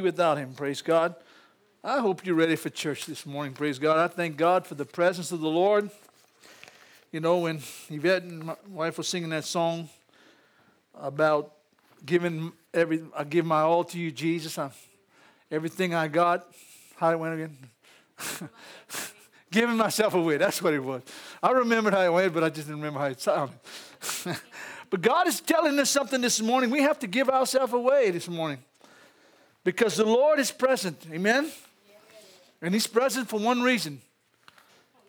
without him? Praise God. I hope you're ready for church this morning. Praise God. I thank God for the presence of the Lord. You know, when Yvette and my wife was singing that song about giving every, I give my all to you, Jesus. I, everything I got. How it went again? giving myself away. That's what it was. I remembered how it went, but I just didn't remember how it sounded. but God is telling us something this morning. We have to give ourselves away this morning because the Lord is present. Amen? And He's present for one reason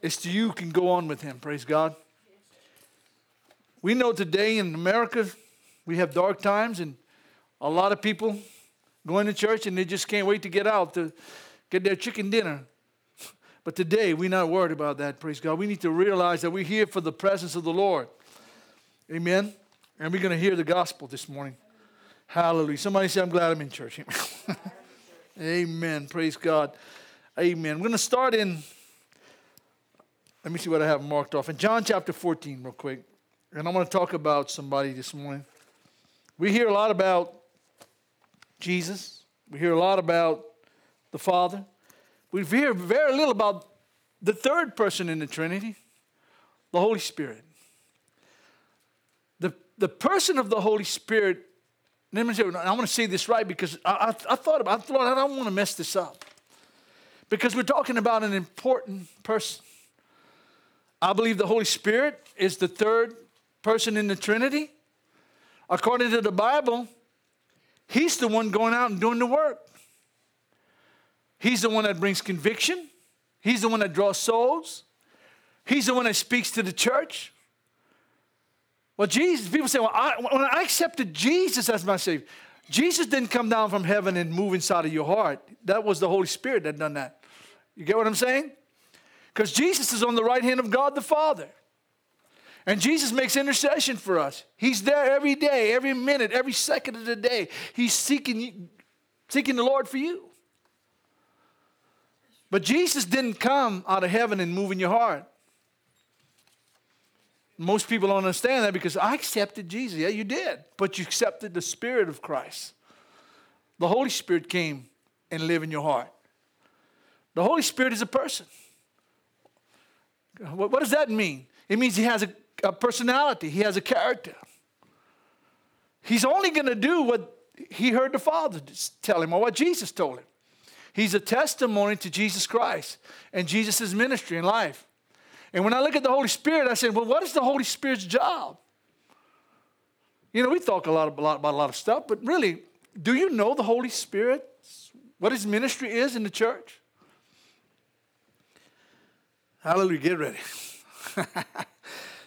it's to you can go on with Him. Praise God. We know today in America we have dark times and a lot of people going to church and they just can't wait to get out to get their chicken dinner. But today, we're not worried about that, praise God. We need to realize that we're here for the presence of the Lord. Amen. And we're going to hear the gospel this morning. Hallelujah. Somebody say, I'm glad I'm in church. Amen. Praise God. Amen. We're going to start in, let me see what I have marked off. In John chapter 14, real quick. And I'm going to talk about somebody this morning. We hear a lot about Jesus, we hear a lot about the Father. We hear very little about the third person in the Trinity, the Holy Spirit. The, the person of the Holy Spirit, let me say, I want to say this right because I, I, I thought about thought I don't want to mess this up. Because we're talking about an important person. I believe the Holy Spirit is the third person in the Trinity. According to the Bible, He's the one going out and doing the work. He's the one that brings conviction. He's the one that draws souls. He's the one that speaks to the church. Well, Jesus, people say, well, I, when I accepted Jesus as my Savior, Jesus didn't come down from heaven and move inside of your heart. That was the Holy Spirit that done that. You get what I'm saying? Because Jesus is on the right hand of God the Father. And Jesus makes intercession for us. He's there every day, every minute, every second of the day. He's seeking, seeking the Lord for you. But Jesus didn't come out of heaven and move in your heart. Most people don't understand that because I accepted Jesus. Yeah, you did. But you accepted the Spirit of Christ. The Holy Spirit came and lived in your heart. The Holy Spirit is a person. What, does that mean? It means he has a, a personality, he has a character. He's only going to do what he heard the Father tell him or what Jesus told him. He's a testimony to Jesus Christ and Jesus' ministry and life. And when I look at the Holy Spirit, I said, well, what is the Holy Spirit's job? You know, we talk a lot, of, a lot about a lot of stuff, but really, do you know the Holy Spirit? What his ministry is in the church? Hallelujah, get ready.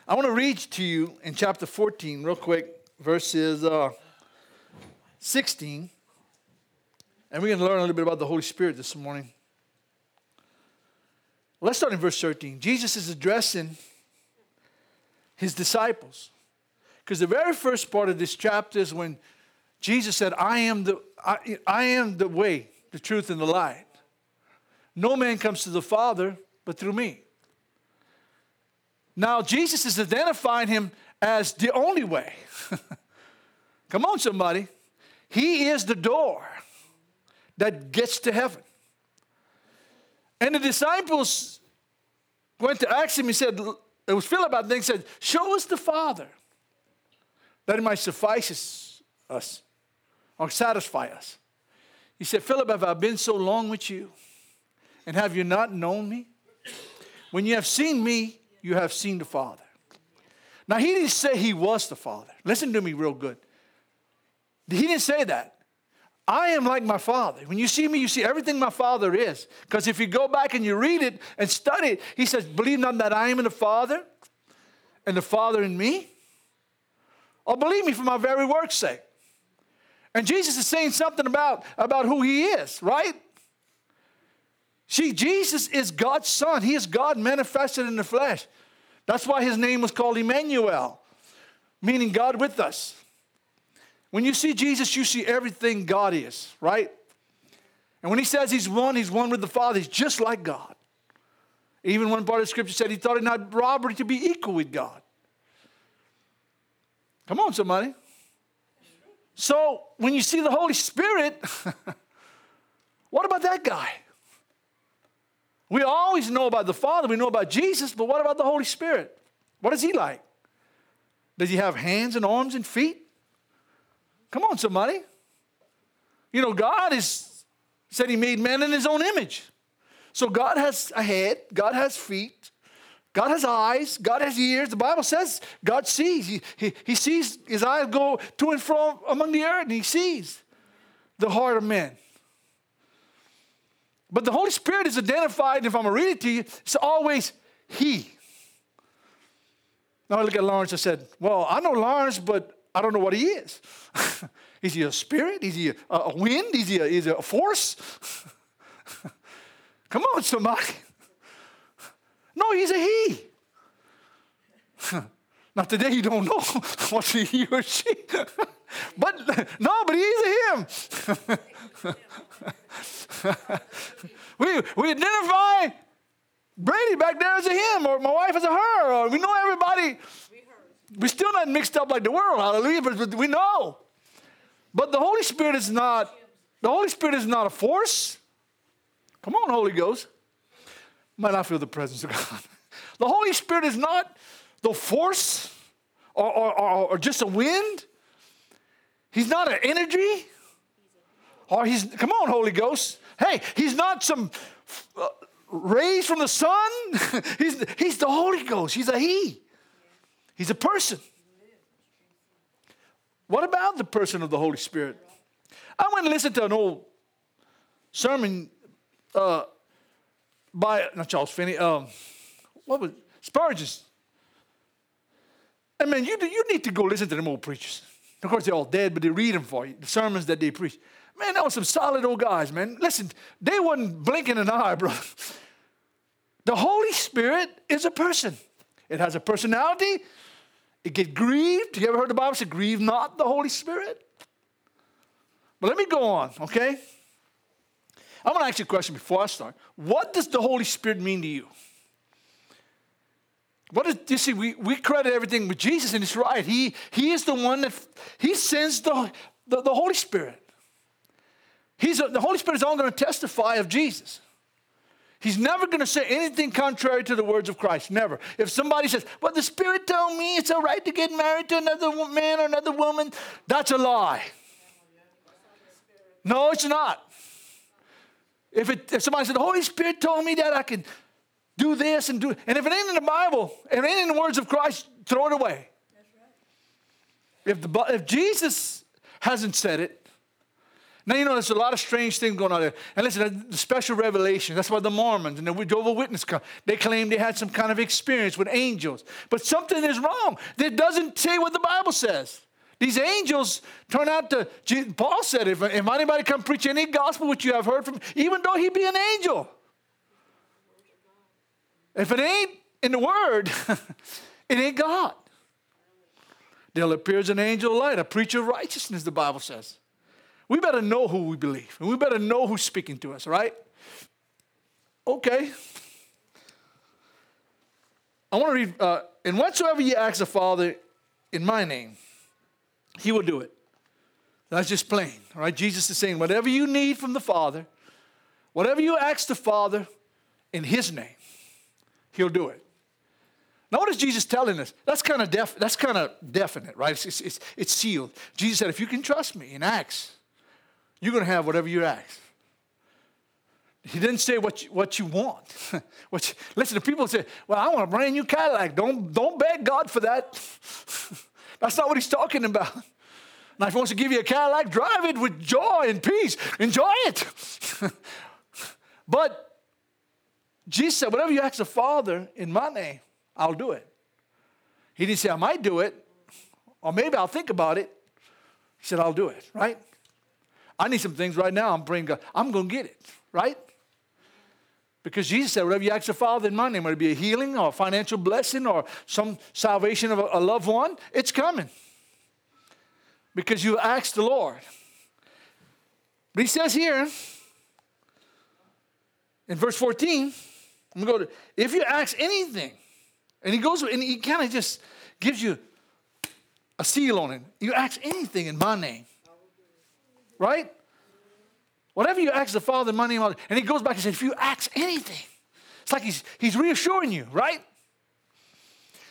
I want to read to you in chapter 14, real quick, verses uh, 16. And we're going to learn a little bit about the Holy Spirit this morning. Let's start in verse 13. Jesus is addressing his disciples. Because the very first part of this chapter is when Jesus said, I am the, I, I am the way, the truth, and the light. No man comes to the Father but through me. Now, Jesus is identifying him as the only way. Come on, somebody. He is the door that gets to heaven. And the disciples went to ask him, he said, it was Philip, I think, said, Show us the Father, that it might suffice us or satisfy us. He said, Philip, have I been so long with you? And have you not known me? When you have seen me, you have seen the Father. Now, he didn't say he was the Father. Listen to me real good. He didn't say that. I am like my father. When you see me, you see everything my father is. Because if you go back and you read it and study it, he says, Believe not that I am in the Father and the Father in me. Or believe me for my very word's sake. And Jesus is saying something about, about who he is, right? See, Jesus is God's son. He is God manifested in the flesh. That's why his name was called Emmanuel, meaning God with us. When you see Jesus, you see everything God is, right? And when he says he's one, he's one with the Father. He's just like God. Even one part of scripture said he thought it not robbery to be equal with God. Come on, somebody. So when you see the Holy Spirit, what about that guy? We always know about the Father, we know about Jesus, but what about the Holy Spirit? What is he like? Does he have hands and arms and feet? Come on, somebody. You know, God is said he made man in his own image. So God has a head, God has feet, God has eyes, God has ears. The Bible says God sees. He, he, he sees, his eyes go to and fro among the earth, and he sees the heart of man. But the Holy Spirit is identified, if I'm going to read it to you, it's always He. Now I look at Lawrence I said, Well, I know Lawrence, but I don't know what he is. is he a spirit? Is he a, wind? Is he a, is he a force? Come on, somebody. No, he's a he. Now today you don't know what's he or she. but no, but he's a him. we, we identify Brady back there as a him, or my wife as a her, or we know everybody. We're still not mixed up like the world, hallelujah, but we know. But the Holy Spirit is not, the Holy Spirit is not a force. Come on, Holy Ghost. Might not feel the presence of God. The Holy Spirit is not the force or, or, or, or just a wind. He's not an energy. Or he's, come on, Holy Ghost. Hey, he's not some uh, rays from the sun. he's, he's the Holy Ghost. He's a he. He's a person. What about the person of the Holy Spirit? I went and listened to an old sermon uh, by not Charles Finney. Um, what was Spurgeon? I mean, you you need to go listen to them old preachers. Of course, they're all dead, but they read them for you. The sermons that they preach. Man, that was some solid old guys, man. Listen, they wasn't blinking an eye, bro. The Holy Spirit is a person. It has a personality. It gets grieved. You ever heard the Bible say, grieve not the Holy Spirit? But let me go on, okay? I'm to ask you a question before I start. What does the Holy Spirit mean to you? What is you see? We, we credit everything with Jesus, and it's right. He, he is the one that he sends the, the, the Holy Spirit. He's the Holy Spirit is only going to testify of Jesus. He's never going to say anything contrary to the words of Christ. Never. If somebody says, Well, the Spirit told me it's all right to get married to another man or another woman, that's a lie. No, it's not. If, it, if somebody said, the Holy Spirit told me that I can do this and do. And if it ain't in the Bible, if it ain't in the words of Christ, throw it away. If, the, if Jesus hasn't said it, now, you know, there's a lot of strange things going on there. And listen, the special revelation, that's why the Mormons and the Jehovah Witness. They claim they had some kind of experience with angels. But something is wrong. That doesn't say what the Bible says. These angels turn out to, Paul said, if, if anybody come preach any gospel which you have heard from, even though he be an angel, if it ain't in the word, it ain't God. There appears an angel of light, a preacher of righteousness, the Bible says. We better know who we believe, and we better know who's speaking to us, right? Okay. I want to read, uh, and whatsoever ye ask the Father in my name, he will do it. That's just plain, right? Jesus is saying, whatever you need from the Father, whatever you ask the Father in his name, he'll do it. Now, what is Jesus telling us? That's kind of def- that's kind of definite, right? It's, it's, it's sealed. Jesus said, if you can trust me and ask, you're going to have whatever you ask. He didn't say what you, what you want. what you, listen, the people say, well, I want a brand new Cadillac. Don't, don't beg God for that. That's not what he's talking about. Now, if he wants to give you a Cadillac, drive it with joy and peace. Enjoy it. but Jesus said, whatever you ask the Father in my name, I'll do it. He didn't say, I might do it, or maybe I'll think about it. He said, I'll do it, right? I need some things right now. I'm praying God. I'm going to get it, right? Because Jesus said, whatever you ask the Father in my name, whether it be a healing or a financial blessing or some salvation of a, loved one, it's coming. Because you asked the Lord. But he says here in verse 14, I'm going to go to, if you ask anything, and he goes, and he kind of just gives you a seal on it. You ask anything in my name, right? Whatever you ask the Father money, my and he goes back and says, if you ask anything, it's like he's, he's reassuring you, right?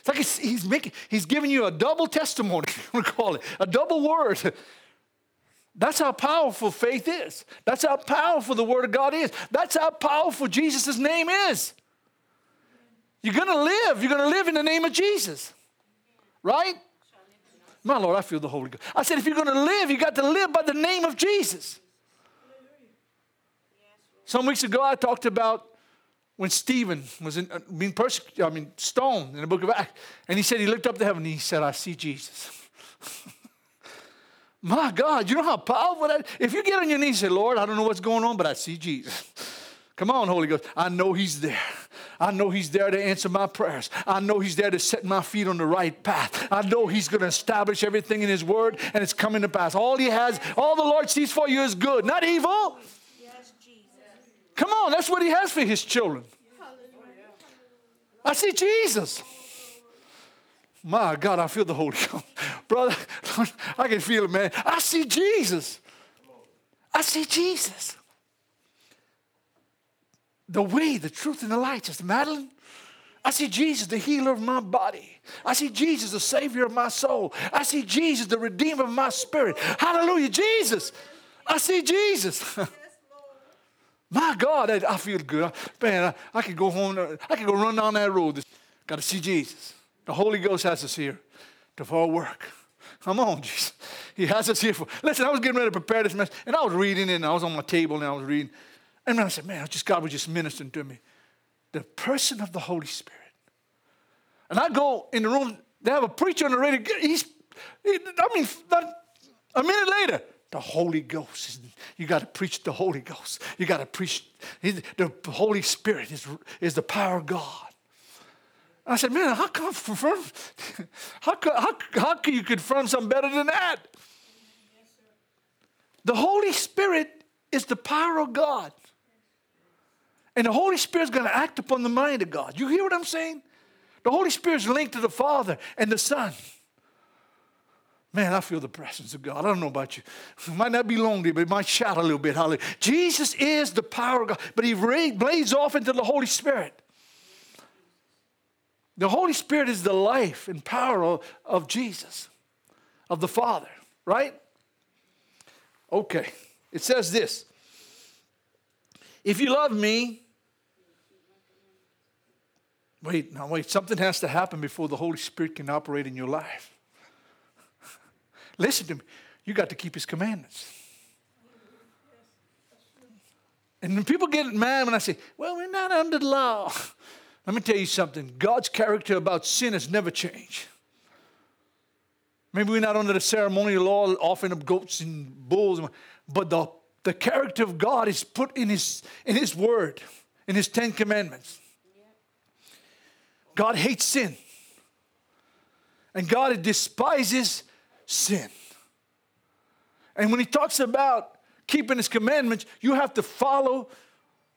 It's like he's, he's making, he's giving you a double testimony, we call it, a double word. That's how powerful faith is. That's how powerful the Word of God is. That's how powerful Jesus' name is. You're going to live. You're going to live in the name of Jesus. Right? My Lord, I feel the Holy Ghost. I said, if you're going to live, you got to live by the name of Jesus. Some weeks ago, I talked about when Stephen was in, uh, being persecuted, I mean, stoned in the book of Acts. And he said, he looked up to heaven and he said, I see Jesus. My God, you know how powerful that is? If you get on your knees and say, Lord, I don't know what's going on, but I see Jesus. Come on, Holy Ghost. I know He's there. I know He's there to answer my prayers. I know He's there to set my feet on the right path. I know He's going to establish everything in His Word and it's coming to pass. All He has, all the Lord sees for you is good, not evil. Come on, that's what He has for His children. I see Jesus. My God, I feel the Holy Ghost. Brother, I can feel it, man. I see Jesus. I see Jesus. The way, the truth, and the light. Just Madeline. I see Jesus, the healer of my body. I see Jesus, the Savior of my soul. I see Jesus, the Redeemer of my spirit. Hallelujah, Jesus. I see Jesus. my God, I, I, feel good. Man, I, I could go home. Uh, I could go run down that road. Got to see Jesus. The Holy Ghost has us here to for work. Come on, Jesus. He has us here for. Listen, I was getting ready to prepare this message, and I was reading it, and I was on my table, and I was reading. And I said, man, just God was just ministering to me. The person of the Holy Spirit. And I go in the room, they have a preacher on the radio. He's, I mean, a minute later, the Holy Ghost. You got to preach the Holy Ghost. You got to preach. The Holy Spirit is, is the power of God. I said, man, how confirm? How, how, how can you confirm something better than that? The Holy Spirit is the power of God. And the Holy Spirit is going to act upon the mind of God. You hear what I'm saying? The Holy Spirit is linked to the Father and the Son. Man, I feel the presence of God. I don't know about you. It might not be lonely, but it might shout a little bit. Hallelujah. Jesus is the power of God, but he blades off into the Holy Spirit. The Holy Spirit is the life and power of Jesus, of the Father, right? Okay. It says this If you love me, wait, now wait, something has to happen before the Holy Spirit can operate in your life. Listen to me. You got to keep his commandments. And people get mad when I say, well, we're not under the law. Let me tell you something God's character about sin has never changed. Maybe we're not under the ceremonial law, offering up goats and bulls, but the, the character of God is put in his, in his word, in his Ten Commandments. God hates sin, and God despises sin. And when he talks about keeping his commandments, you have to follow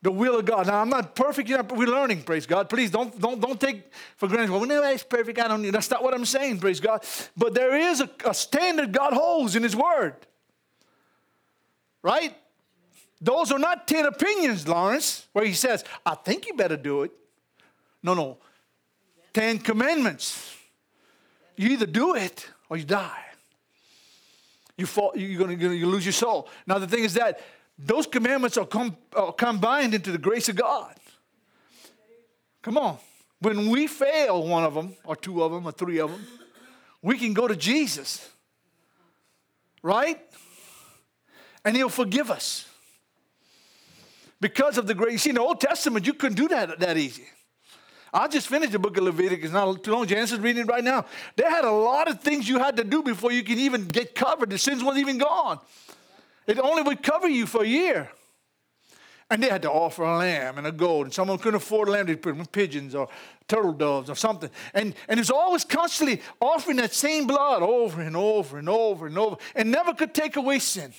the will of God. Now, I'm not perfect, but we're learning, praise God. Please don't, don't, don't take for granted, well, nobody's perfect, I don't need. That's not what I'm saying, praise God. But there is a, a standard God holds in His Word. Right? Those are not 10 opinions, Lawrence, where He says, I think you better do it. No, no. 10 commandments. You either do it or you die. You fall, you're going to you lose your soul. Now, the thing is that those commandments are, com- are combined into the grace of God. Come on. When we fail one of them, or two of them, or three of them, we can go to Jesus. Right? And He'll forgive us. Because of the grace. See, in the Old Testament, you couldn't do that that easy. I just finished the book of Leviticus, not too long. Janice is reading it right now. They had a lot of things you had to do before you could even get covered. The sins weren't even gone. It only would cover you for a year. And they had to offer a lamb and a goat, and someone couldn't afford a lamb, they put pigeons or turtle doves or something. And, and it's always constantly offering that same blood over and over and over and over, and never could take away sin.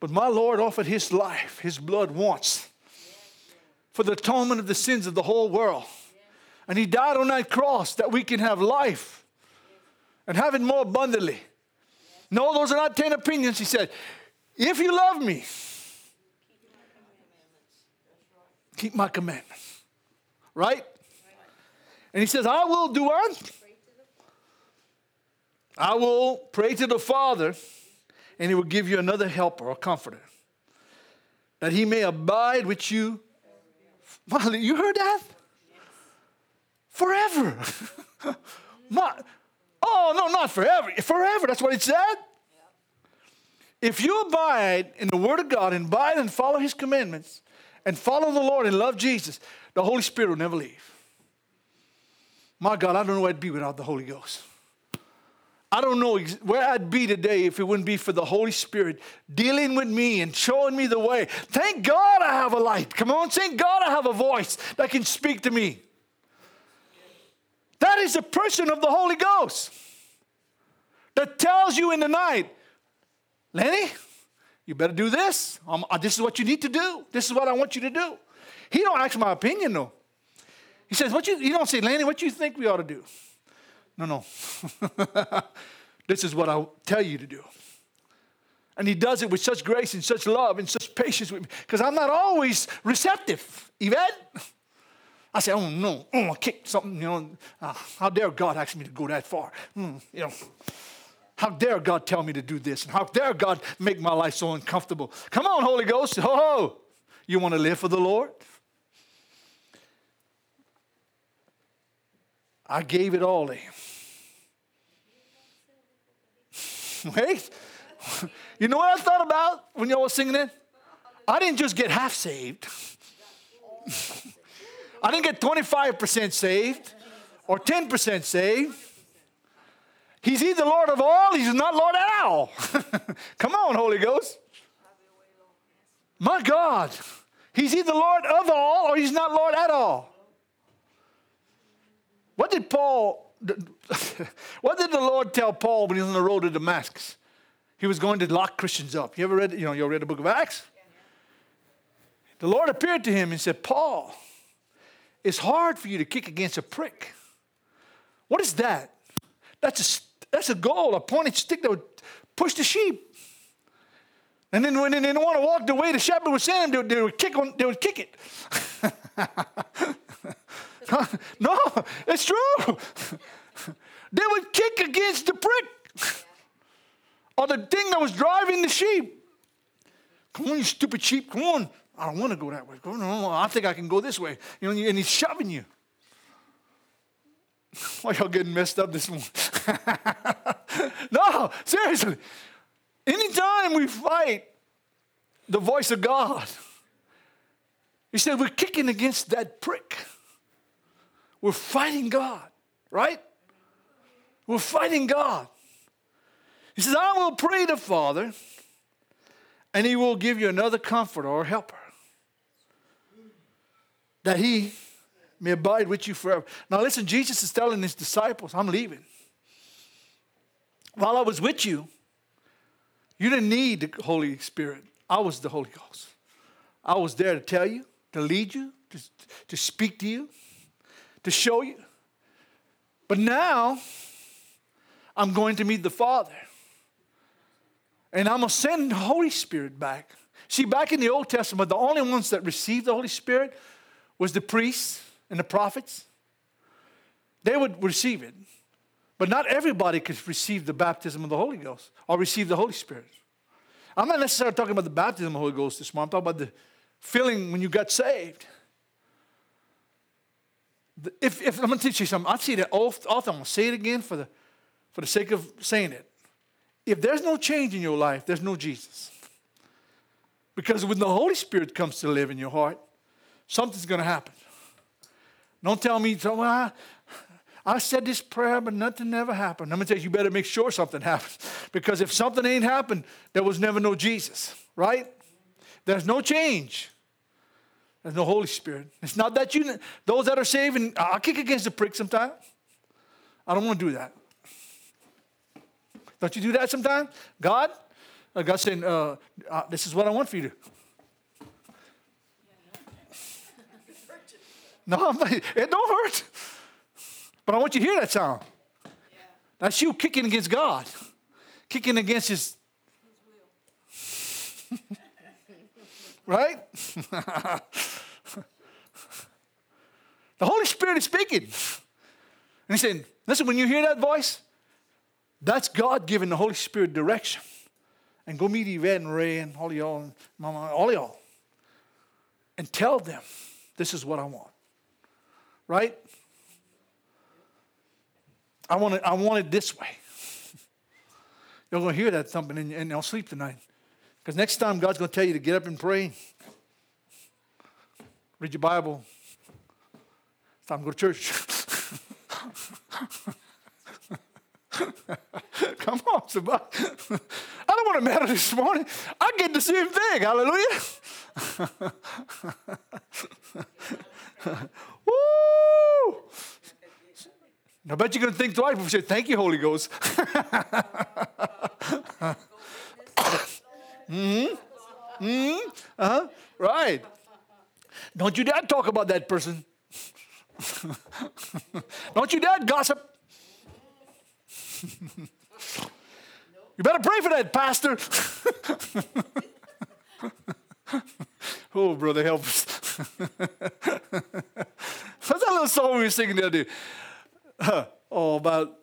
But my Lord offered his life, his blood once for the atonement of the sins of the whole world. And he died on that cross that we can have life and have it more abundantly. No, those are not 10 opinions. He said, if you love me, keep my commandments. Right? And he says, I will do what? I will pray to the Father, and he will give you another helper or comforter, that he may abide with you. You heard that? Forever. oh, no, not forever. Forever. That's what it said. If you abide in the Word of God and abide and follow His commandments and follow the Lord and love Jesus, the Holy Spirit will never leave. My God, I don't know where I'd be without the Holy Ghost. I don't know where I'd be today if it wouldn't be for the Holy Spirit dealing with me and showing me the way. Thank God I have a light. Come on, thank God I have a voice that can speak to me. That is a person of the Holy Ghost that tells you in the night, Lanny, you better do this. Um, uh, this is what you need to do. This is what I want you to do. He don't ask my opinion though. He says, "What you?" He don't say, "Lanny, what you think we ought to do?" No, no. this is what I tell you to do. And he does it with such grace and such love and such patience with me because I'm not always receptive. Yvette? I say, oh no, oh, I kicked something, you know. Uh, how dare God ask me to go that far? Mm, you know. How dare God tell me to do this? And how dare God make my life so uncomfortable? Come on, Holy Ghost. Ho, ho. You want to live for the Lord? I gave it all to Him. Wait. You know what I thought about when y'all was singing it? I didn't just get half saved. I didn't get 25% saved or 10% saved. He's either Lord of all, he's not Lord at all. Come on, Holy Ghost. My God. He's either Lord of all or he's not Lord at all. What did Paul, what did the Lord tell Paul when he was on the road to Damascus? He was going to lock Christians up. You ever read, you know, you read the book of Acts? The Lord appeared to him and said, Paul, it's hard for you to kick against a prick. What is that? That's a that's a goal, a pointed stick that would push the sheep. And then when they didn't want to walk the way the shepherd was saying, they, they would kick they would kick it. no, it's true. they would kick against the brick or the thing that was driving the sheep. Come on, you stupid sheep. Come on. I don't want to go that way. No, I think I can go this way. You know, and he's shoving you. Why y'all getting messed up this morning? no, seriously. Anytime we fight the voice of God, he said we're kicking against that prick. We're fighting God, right? We're fighting God. He says, I will pray the Father, and he will give you another comforter or helper, that he may abide with you forever. Now, listen, Jesus is telling his disciples, I'm leaving. While I was with you, you didn't need the Holy Spirit. I was the Holy Ghost. I was there to tell you, to lead you, to, to speak to you, to show you. But now, I'm going to meet the Father. And I'm going to send the Holy Spirit back. See, back in the Old Testament, the only ones that received the Holy Spirit was the priests and the prophets. They would receive it. But not everybody could receive the baptism of the Holy Ghost or receive the Holy Spirit. I'm not necessarily talking about the baptism of the Holy Ghost this morning. I'm talking about the feeling when you got saved. If, if I'm going to teach you something, I see that often. I'm going to say it again for the, for the sake of saying it. If there's no change in your life, there's no Jesus. Because when the Holy Spirit comes to live in your heart, something's going to happen. Don't tell me, well, I, I said this prayer, but nothing ever happened. I'm going to tell you, you better make sure something happens. Because if something ain't happened, there was never no Jesus, right? There's no change. There's no Holy Spirit. It's not that you, those that are saved, and I'll kick against the prick sometimes. I don't want to do that. Don't you do that sometimes? God, uh, God's saying, uh, uh, this is what I want for you to No, it don't hurt. But I want you to hear that sound. Yeah. That's you kicking against God, kicking against His. his right? The Holy Spirit is speaking. And he's saying, listen, when you hear that voice, that's God giving the Holy Spirit direction. And go meet Yvette and Ray and all y'all and Mama, all y'all. And tell them, this is what I want. Right? I want it, I want it this way. You're going to hear that thumping and, and you'll sleep tonight. Because next time God's going to tell you to get up and pray. Read your Bible. It's time to to church. Come on, somebody. I don't want to matter this morning. I get the same thing. Hallelujah. Woo! I bet you're going to think twice before you say, Thank you, Holy Ghost. mm-hmm. Mm-hmm. Uh-huh. Right. Don't you dare talk about that person. Don't you dare gossip. you better pray for that pastor. oh, brother, help us. What's that little song we were singing the other day? Uh, oh, about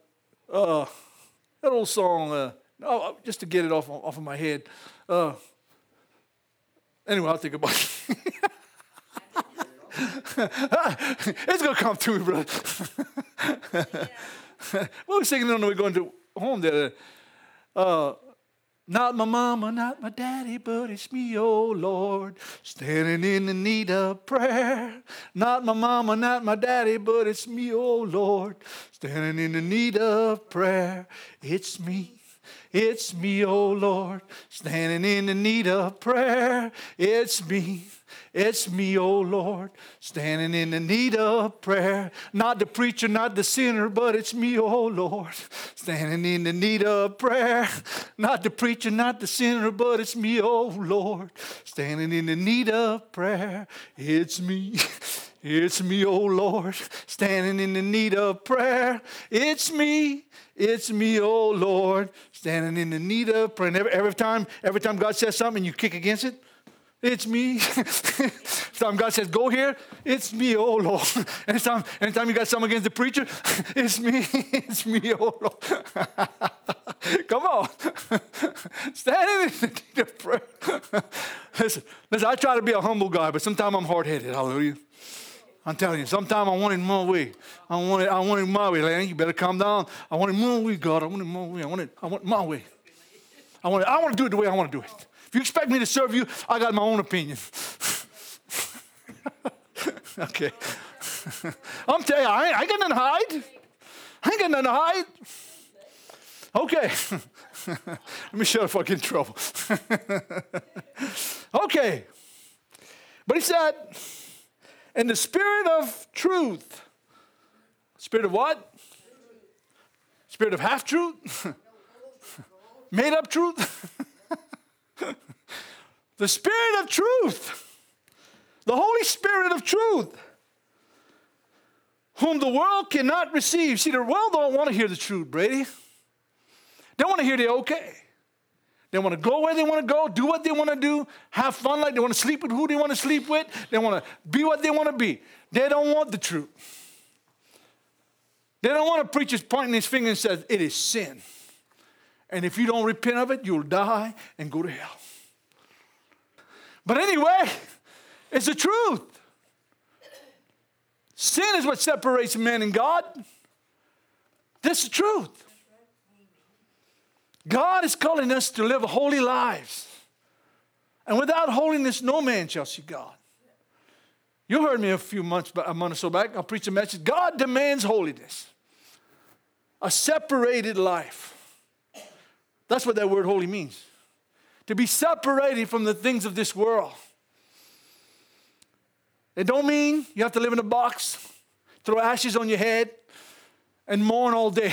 uh, that old song. Uh, oh, just to get it off off of my head. Uh, anyway, I'll think about it. it's gonna come to me, brother. we were singing on the way going to home there. Uh, not my mama, not my daddy, but it's me, oh Lord, standing in the need of prayer. Not my mama, not my daddy, but it's me, oh Lord, standing in the need of prayer. It's me. It's me, oh Lord, standing in the need of prayer. It's me. It's me, oh Lord, standing in the need of prayer. Not the preacher, not the sinner, but it's me, oh Lord, standing in the need of prayer. Not the preacher, not the sinner, but it's me, oh Lord, standing in the need of prayer. It's me. It's me, oh Lord, standing in the need of prayer. It's me. It's me, oh Lord, standing in the need of prayer. And every, every time, every time God says something, you kick against it. It's me. Some God says, go here. It's me, oh Lord. Anytime, anytime you got something against the preacher, it's me. It's me, oh Lord. Come on. Standing in the need of prayer. listen, listen, I try to be a humble guy, but sometimes I'm hard-headed. Hallelujah. I'm telling you, sometimes I want it my way. I want it, I want it my way. Lanny, you better calm down. I want it my way, God. I want it my way. I want it, I want it my way. I want, it, I want to do it the way I want to do it. If you expect me to serve you, I got my own opinion. okay. I'm telling you, I ain't, I ain't got nothing to hide. I ain't got nothing to hide. Okay. Let me shut up if I get in trouble. okay. But he said, in the spirit of truth. Spirit of what? Spirit of half truth? Made up truth? the Spirit of truth. The Holy Spirit of truth. Whom the world cannot receive. See, the world don't want to hear the truth, Brady. They want to hear the okay. They want to go where they want to go, do what they want to do, have fun like they want to sleep with who they want to sleep with. They want to be what they want to be. They don't want the truth. They don't want a preacher pointing his finger and says, it is sin. And if you don't repent of it, you'll die and go to hell. But anyway, it's the truth. Sin is what separates man and God. This is the truth. God is calling us to live holy lives. And without holiness, no man shall see God. You heard me a few months, a month or so back. I preached a message. God demands holiness, a separated life. That's what that word holy means. To be separated from the things of this world. It don't mean you have to live in a box, throw ashes on your head, and mourn all day.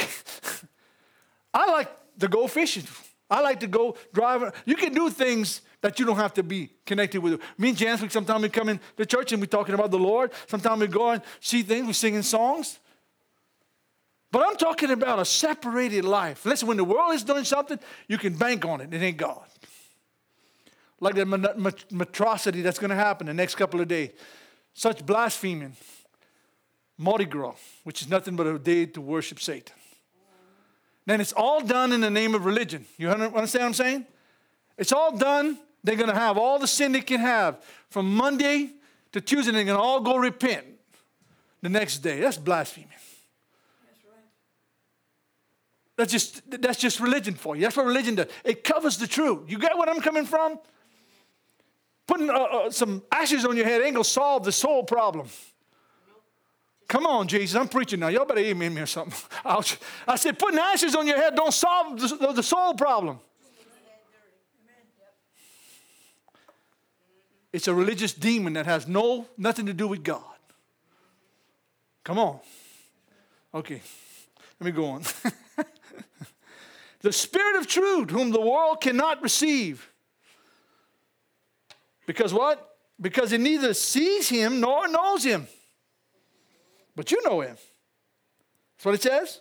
I like to go fishing. I like to go driving. You can do things that you don't have to be connected with. Me and Janice, sometimes we come in the church and we're talking about the Lord. Sometimes we go and see things, we're singing songs. But I'm talking about a separated life. Listen, when the world is doing something, you can bank on it. It ain't God. Like that atrocity that's going to happen the next couple of days. Such blaspheming. Mardi Gras, which is nothing but a day to worship Satan. Then it's all done in the name of religion. You understand what I'm saying? It's all done. They're going to have all the sin they can have from Monday to Tuesday. They're going to all go repent the next day. That's blasphemy. That's just, that's just religion for you. That's what religion does. It covers the truth. You get what I'm coming from? Putting uh, uh, some ashes on your head ain't going to solve the soul problem. Come on, Jesus. I'm preaching now. Y'all better amen me or something. I said, putting ashes on your head don't solve the, the soul problem. It's a religious demon that has no nothing to do with God. Come on. Okay. Let me go on. the Spirit of truth, whom the world cannot receive. Because what? Because it neither sees him nor knows him. But you know him. That's what it says.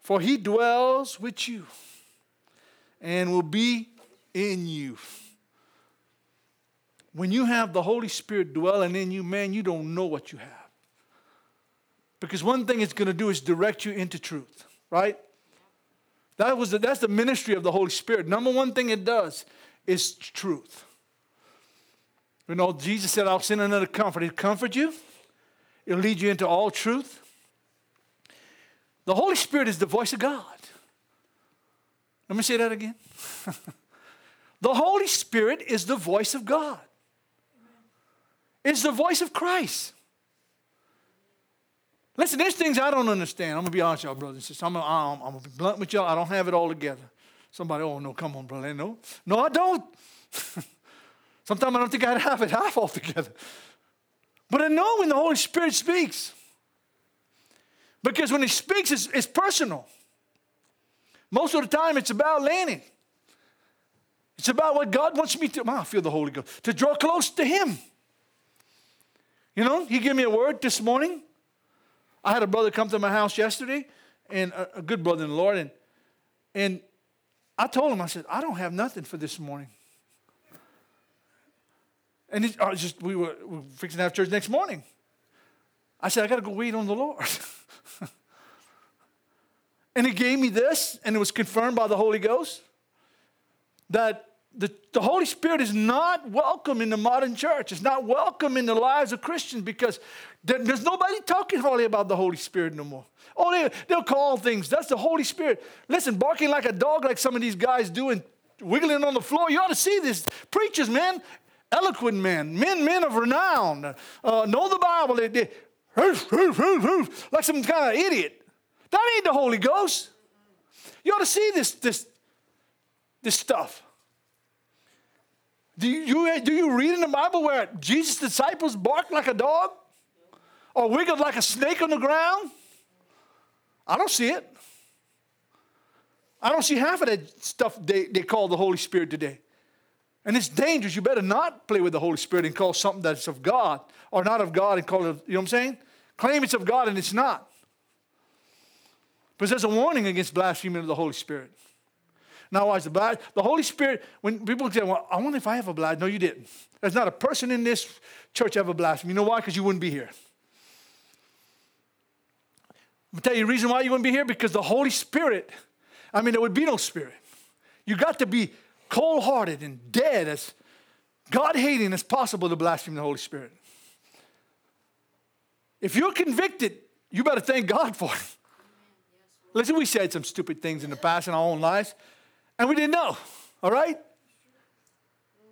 For he dwells with you and will be in you. When you have the Holy Spirit dwelling in you, man, you don't know what you have. Because one thing it's going to do is direct you into truth, right? That was the, that's the ministry of the Holy Spirit. Number one thing it does is truth. You know, Jesus said, I'll send another comforter to comfort you. It'll lead you into all truth. The Holy Spirit is the voice of God. Let me say that again. the Holy Spirit is the voice of God. It's the voice of Christ. Listen, there's things I don't understand. I'm going to be honest, y'all, brothers and sisters. I'm going I'm, I'm to be blunt with y'all. I don't have it all together. Somebody, oh, no, come on, brother. No, no, I don't. Sometimes I don't think I'd have it half altogether. But I know when the Holy Spirit speaks. Because when He speaks, it's, it's personal. Most of the time, it's about Lanny. It's about what God wants me to. I feel the Holy Ghost. To draw close to Him. You know, He gave me a word this morning. I had a brother come to my house yesterday, and a, a good brother in the Lord, and and I told him, I said, I don't have nothing for this morning. And just we were, we were fixing to have church next morning. I said, I got to go wait on the Lord. and he gave me this, and it was confirmed by the Holy Ghost that the, the Holy Spirit is not welcome in the modern church. It's not welcome in the lives of Christians because there's nobody talking hardly about the Holy Spirit no more. Oh, they, they'll call things. That's the Holy Spirit. Listen, barking like a dog, like some of these guys do, and wiggling on the floor. You ought to see this. Preachers, man, eloquent men, men, men of renown, uh, know the Bible. They, they, like some kind of idiot. That ain't the Holy Ghost. You ought to see this, this, this stuff. Do you, do you read in the Bible where Jesus' disciples barked like a dog? Or wiggled like a snake on the ground? I don't see it. I don't see half of that stuff they, they call the Holy Spirit today. And it's dangerous. You better not play with the Holy Spirit and call something that's of God or not of God and call it, you know what I'm saying? Claim it's of God and it's not. Because there's a warning against blaspheming of the Holy Spirit. Now, watch the blood. The Holy Spirit, when people say, Well, I wonder if I have a blood. No, you didn't. There's not a person in this church ever blasphemed. You know why? Because you wouldn't be here. I'm tell you the reason why you wouldn't be here because the Holy Spirit, I mean, there would be no spirit. You got to be cold hearted and dead as God hating as possible to blaspheme the Holy Spirit. If you're convicted, you better thank God for it. Listen, we said some stupid things in the past in our own lives, and we didn't know, all right?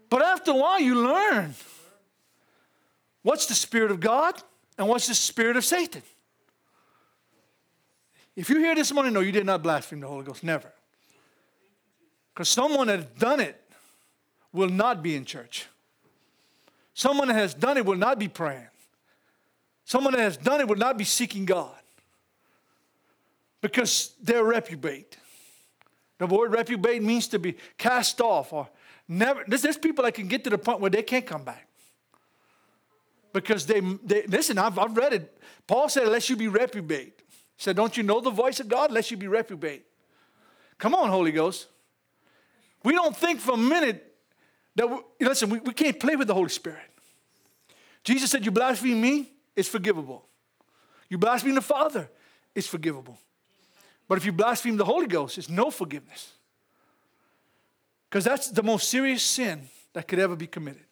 But after a while, you learn what's the Spirit of God and what's the Spirit of Satan. If you hear this morning, no, you did not blaspheme the Holy Ghost. Never. Because someone that has done it will not be in church. Someone that has done it will not be praying. Someone that has done it will not be seeking God. Because they're reprobate. The word reprobate means to be cast off or never. There's, there's people that can get to the point where they can't come back. Because they, they listen, I've, I've read it. Paul said, unless you be reprobate. He said, Don't you know the voice of God? Lest you be reprobate. Come on, Holy Ghost. We don't think for a minute that, we, listen, we, we can't play with the Holy Spirit. Jesus said, You blaspheme me, it's forgivable. You blaspheme the Father, it's forgivable. But if you blaspheme the Holy Ghost, it's no forgiveness. Because that's the most serious sin that could ever be committed.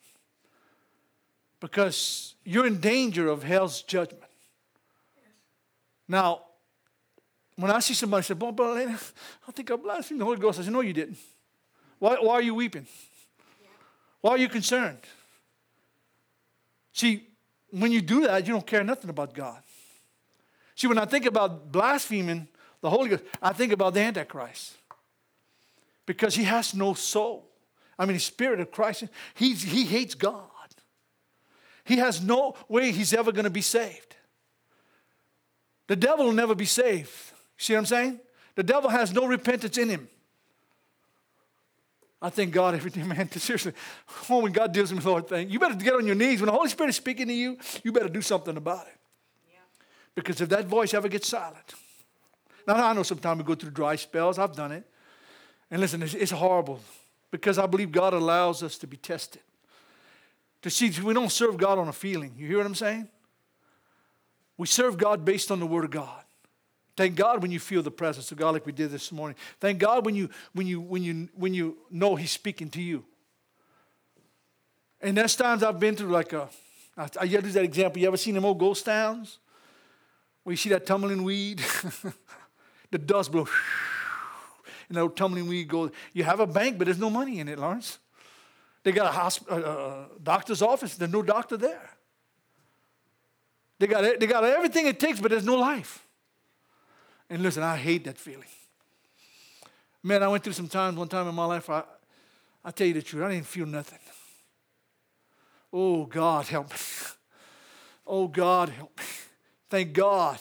Because you're in danger of hell's judgment. Now, when I see somebody say, Brother I think I blasphemed the Holy Ghost, I say, No, you didn't. Why, why are you weeping? Why are you concerned? See, when you do that, you don't care nothing about God. See, when I think about blaspheming the Holy Ghost, I think about the Antichrist. Because he has no soul. I mean, the Spirit of Christ, he's, he hates God. He has no way he's ever going to be saved. The devil will never be saved. See what I'm saying? The devil has no repentance in him. I thank God every day, man. Seriously, oh, when God deals with me, Lord, thank you. better get on your knees. When the Holy Spirit is speaking to you, you better do something about it. Yeah. Because if that voice ever gets silent, now I know sometimes we go through dry spells. I've done it. And listen, it's, it's horrible because I believe God allows us to be tested. To see, we don't serve God on a feeling. You hear what I'm saying? We serve God based on the Word of God. Thank God when you feel the presence of God like we did this morning. Thank God when you when you when you when you know He's speaking to you. And there's times I've been through like a I, use that example. You ever seen them old ghost towns? Where you see that tumbling weed? the dust blows and that tumbling weed goes. You have a bank, but there's no money in it, Lawrence. They got a, hosp- doctor's office, there's no doctor there. They got, they got everything it takes, but there's no life. And listen, I hate that feeling. Man, I went through some times, one time in my life, I, I tell you the truth, I didn't feel nothing. Oh, God, help me. Oh, God, help me. Thank God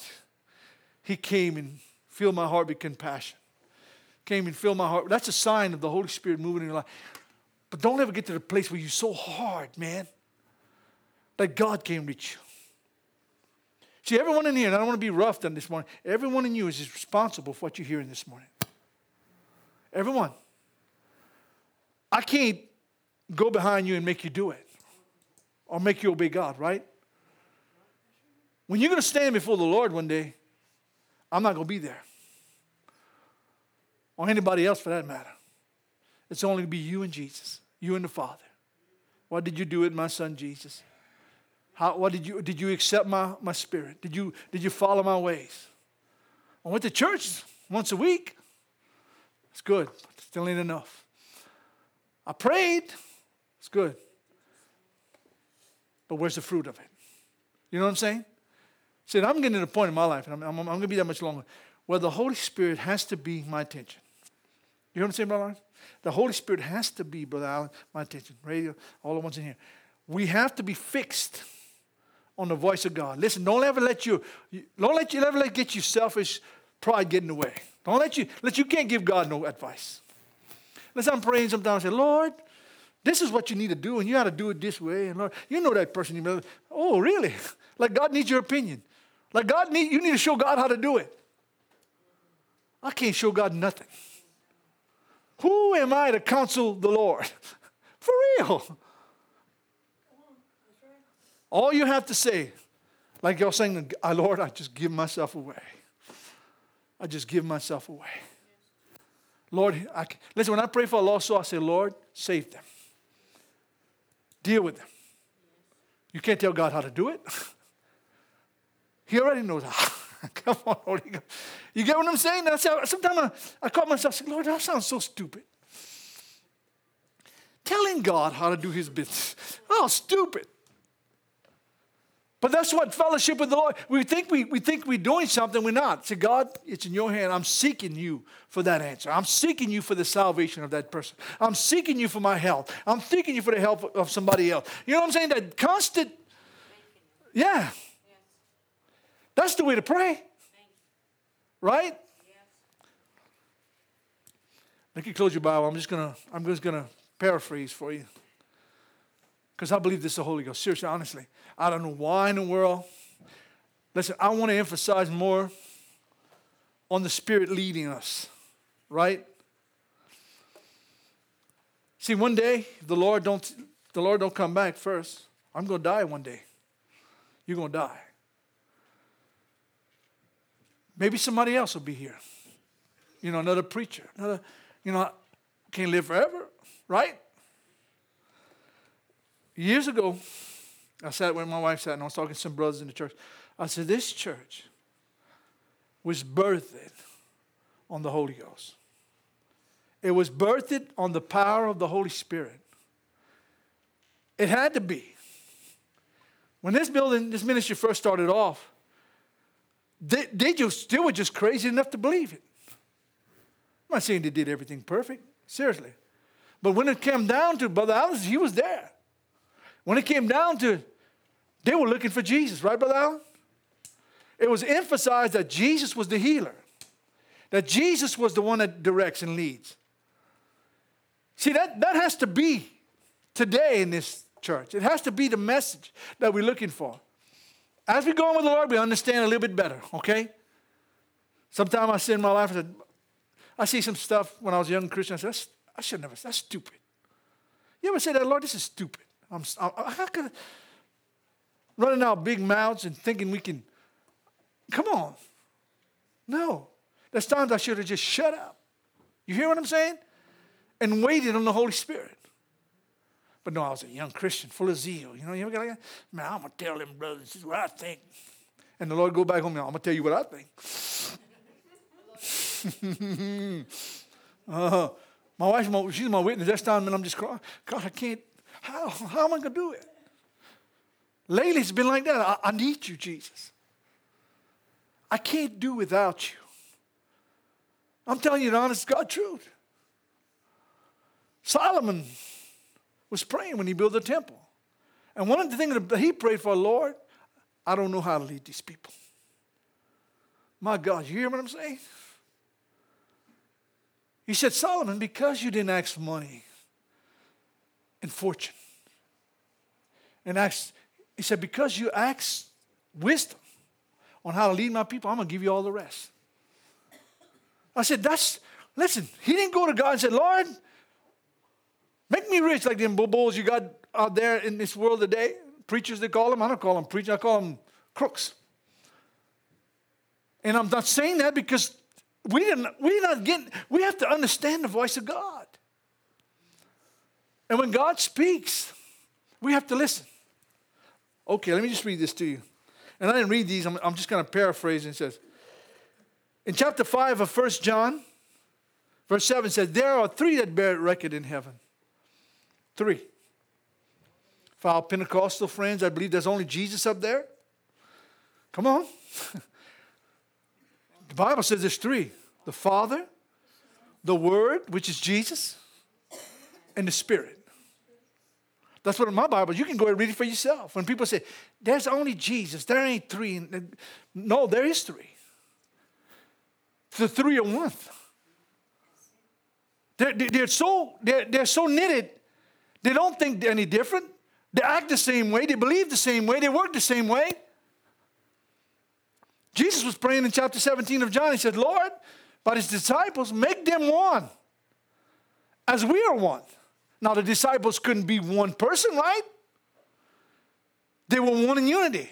He came and filled my heart with compassion. Came and filled my heart. That's a sign of the Holy Spirit moving in your life. But don't ever get to the place where you're so hard, man, that God can't reach you. See, everyone in here, and I don't want to be rough on this morning, everyone in you is responsible for what you're hearing this morning. Everyone. I can't go behind you and make you do it or make you obey God, right? When you're going to stand before the Lord one day, I'm not going to be there. Or anybody else for that matter. It's only to be you and Jesus, you and the Father. What did you do with my son Jesus? How, what did you, did you accept my, my spirit? Did you, did you follow my ways? I went to church once a week. It's good, but still ain't enough. I prayed. It's good. But where's the fruit of it? You know what I'm saying? See, I'm getting to the point in my life, and I'm, I'm, I'm going to be that much longer, where the Holy Spirit has to be my attention. You know what I'm saying, Brother? The Holy Spirit has to be, Brother Allen, my attention. Radio, all the ones in here. We have to be fixed on the voice of God. Listen, don't ever let you, don't let you ever let get your selfish pride get in the way. Don't let you, let you can't give God no advice. Listen, I'm praying sometimes, I say, Lord, this is what you need to do, and you got to do it this way. And Lord, you know that person. You know, oh, really? Like God needs your opinion. Like God need, you need to show God how to do it. I can't show God nothing. Who am I to counsel the Lord? For real. All you have to say, like y'all saying, ah, Lord, I just give myself away. I just give myself away. Lord, I, listen, when I pray for a lost soul, I say, Lord, save them. Deal with them. You can't tell God how to do it. he already knows. Come on, Holy Ghost. You get what I'm saying? That's how, Sometimes I, I call myself, say, Lord, that sounds so stupid. Telling God how to do his business. Oh, stupid. But that's what fellowship with the Lord. We think we, we think we're doing something, we're not. Say, God, it's in your hand. I'm seeking you for that answer. I'm seeking you for the salvation of that person. I'm seeking you for my health. I'm seeking you for the help of somebody else. You know what I'm saying? That constant, yeah. That's the way to pray. Right? Let you close your Bible. I'm just gonna, I'm just gonna paraphrase for you. Because I believe this is the Holy Ghost. Seriously, honestly. I don't know why in the world. Listen, I want to emphasize more on the Spirit leading us, right? See, one day, the Lord don't, the Lord don't come back first, I'm going to die one day. You're going to die. Maybe somebody else will be here. You know, another preacher. Another, you know, can't live forever, right? Years ago, I sat where my wife sat, and I was talking to some brothers in the church. I said, This church was birthed on the Holy Ghost. It was birthed on the power of the Holy Spirit. It had to be. When this building, this ministry first started off, they, they just still were just crazy enough to believe it. I'm not saying they did everything perfect, seriously. But when it came down to Brother Allen, he was there. When it came down to, they were looking for Jesus, right, Brother Allen? It was emphasized that Jesus was the healer, that Jesus was the one that directs and leads. See, that, that has to be today in this church. It has to be the message that we're looking for. As we go on with the Lord, we understand a little bit better, okay? Sometimes I say in my life, I, said, I see some stuff when I was a young Christian, I said, I should never, that's stupid. You ever say that, Lord, this is stupid? I'm, I, how could running out big mouths and thinking we can, come on. No. There's times I should have just shut up. You hear what I'm saying? And waited on the Holy Spirit. But no, I was a young Christian, full of zeal. You know, you ever get like that? Man, I'm gonna tell them brothers, this is what I think. And the Lord go back home, I'm gonna tell you what I think. uh, my wife, she's my witness. That's time, and I'm just crying. God, I can't. How, how am I gonna do it? Lately, it's been like that. I, I need you, Jesus. I can't do without you. I'm telling you the honest God truth. Solomon was praying when he built the temple. And one of the things that he prayed for, Lord, I don't know how to lead these people. My God, you hear what I'm saying? He said, Solomon, because you didn't ask for money and fortune, and asked, he said, because you asked wisdom on how to lead my people, I'm going to give you all the rest. I said, that's, listen, he didn't go to God and said, Lord, Make me rich like them bulls you got out there in this world today. Preachers, they call them. I don't call them preachers, I call them crooks. And I'm not saying that because we didn't, we're not getting, we have to understand the voice of God. And when God speaks, we have to listen. Okay, let me just read this to you. And I didn't read these, I'm, I'm just going to paraphrase. It says, in chapter 5 of 1 John, verse 7 says, There are three that bear record in heaven Three. For our Pentecostal friends, I believe there's only Jesus up there. Come on. the Bible says there's three the Father, the Word, which is Jesus, and the Spirit. That's what in my Bible, you can go and read it for yourself. When people say, there's only Jesus, there ain't three. No, there is three. The three are one. They're, they're, so, they're, they're so knitted they don't think any different. They act the same way. They believe the same way. They work the same way. Jesus was praying in chapter 17 of John. He said, Lord, but his disciples, make them one as we are one. Now, the disciples couldn't be one person, right? They were one in unity.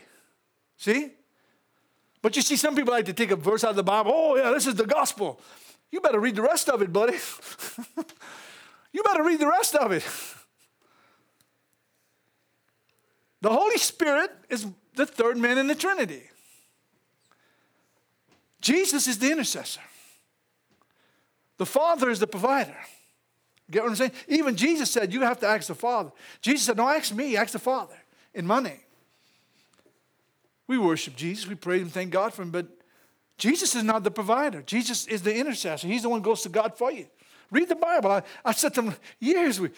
See? But you see, some people like to take a verse out of the Bible. Oh, yeah, this is the gospel. You better read the rest of it, buddy. you better read the rest of it. The Holy Spirit is the third man in the Trinity. Jesus is the intercessor. The Father is the provider. Get what I'm saying? Even Jesus said, You have to ask the Father. Jesus said, No, ask me, ask the Father in my name. We worship Jesus, we praise Him, thank God for Him, but Jesus is not the provider. Jesus is the intercessor. He's the one who goes to God for you. Read the Bible. I, I said to them, years, we,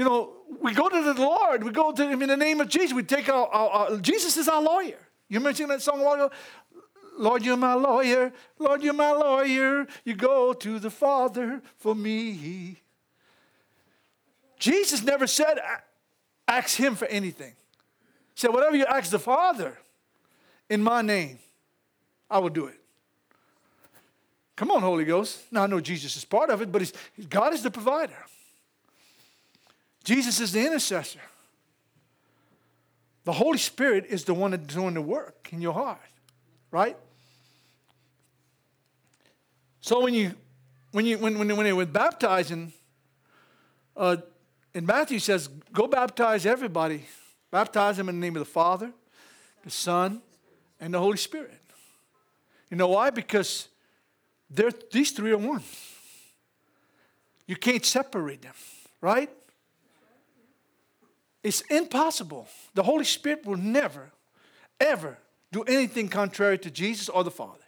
you know, we go to the Lord, we go to Him in the name of Jesus. We take our, our, our Jesus is our lawyer. You mentioned that song a while ago? Lord, you're my lawyer. Lord, you're my lawyer. You go to the Father for me. Jesus never said, ask him for anything. He said, whatever you ask the Father in my name, I will do it. Come on, Holy Ghost. Now, I know Jesus is part of it, but God is the provider. Jesus is the intercessor. The Holy Spirit is the one that's doing the work in your heart, right? So when you when you when when, when they were baptizing, uh, in Matthew says, "Go baptize everybody, baptize them in the name of the Father, the Son, and the Holy Spirit." You know why? Because they're, these three are one. You can't separate them, right? It's impossible. The Holy Spirit will never, ever do anything contrary to Jesus or the Father.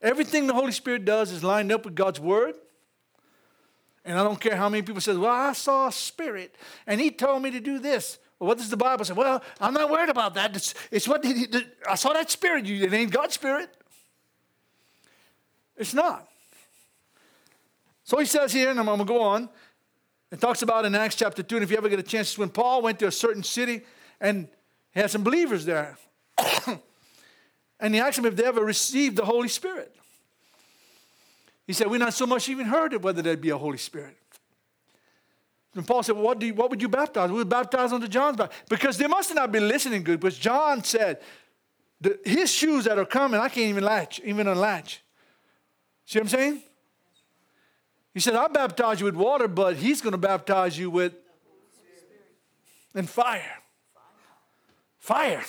Everything the Holy Spirit does is lined up with God's Word. And I don't care how many people say, Well, I saw a spirit and he told me to do this. Well, what does the Bible say? Well, I'm not worried about that. It's, it's what he, I saw that spirit. It ain't God's spirit. It's not. So he says here, and I'm going to go on. It talks about in Acts chapter 2, and if you ever get a chance, when Paul went to a certain city and he had some believers there. and he asked them if they ever received the Holy Spirit. He said, We not so much even heard of whether there'd be a Holy Spirit. And Paul said, well, what, do you, what would you baptize? We would baptize under John's baptism. Because they must not be listening good. Because John said, the, his shoes that are coming, I can't even latch, even unlatch. See what I'm saying? He said, I'll baptize you with water, but he's going to baptize you with and fire. Fire.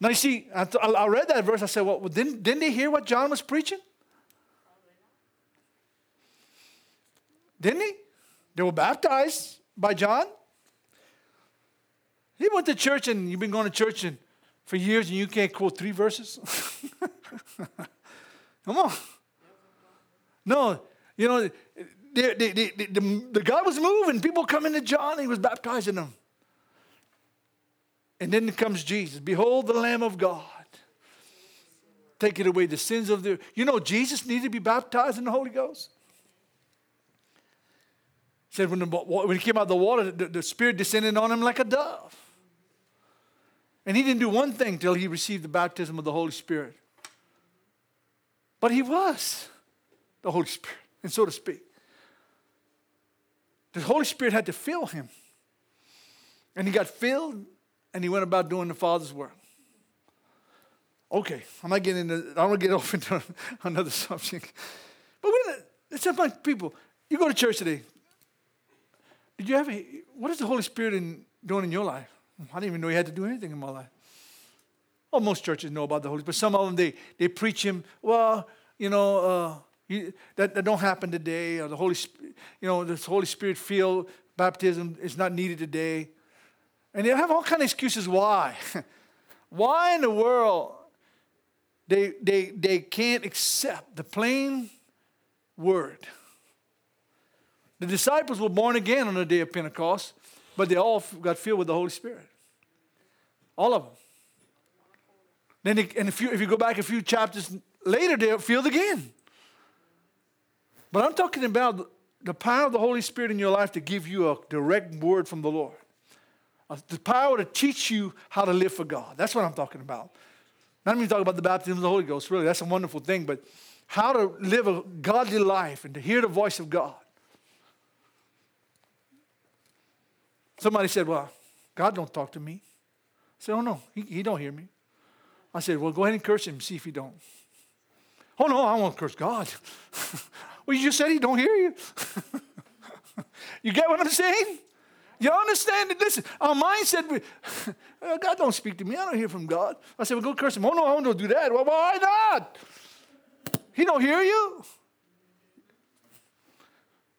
Now you see, I, I read that verse. I said, well, didn't, didn't they hear what John was preaching? Didn't he? They were baptized by John. He went to church and you've been going to church and for years and you can't quote three verses. Come on. No, you know, the, the, the, the, God was moving. People coming to John, he was baptizing them. And then comes Jesus. Behold the Lamb of God. Taking away the sins of the. You know, Jesus needed to be baptized in the Holy Ghost. Said when, the, when he came out of the water, the, the Spirit descended on him like a dove. And he didn't do one thing till he received the baptism of the Holy Spirit. But he was the Holy Spirit, and so to speak. The Holy Spirit had to fill him. And he got filled and he went about doing the Father's work. Okay, I'm not getting into, going to get off into another subject. But what it's about people. You go to church today. Did you have a, what is the Holy Spirit in, doing in your life? I didn't even know he had to do anything in my life. Well, most churches know about the Holy Spirit. But some of them, they, they preach him, well, you know, uh, you, that, that don't happen today, or the Holy, you know, the Holy Spirit feel baptism is not needed today. And they have all kind of excuses why. why in the world they, they, they can't accept the plain word. The disciples were born again on the day of Pentecost, but they all got filled with the Holy Spirit. All of them. Then, they, and if you, if you go back a few chapters later, they're filled again. But I'm talking about the power of the Holy Spirit in your life to give you a direct word from the Lord. Uh, the power to teach you how to live for God. That's what I'm talking about. Not even talking about the baptism of the Holy Ghost, really. That's a wonderful thing. But how to live a godly life and to hear the voice of God. Somebody said, Well, God don't talk to me. I said, Oh no, he, he don't hear me. I said, Well, go ahead and curse him, see if he don't. Oh no, I won't curse God. well, you just said he don't hear you. you get what I'm saying? You understand it? Listen, our mind said, God don't speak to me. I don't hear from God. I said, well, go curse him. Oh, no, I don't do that. Well, why not? He don't hear you.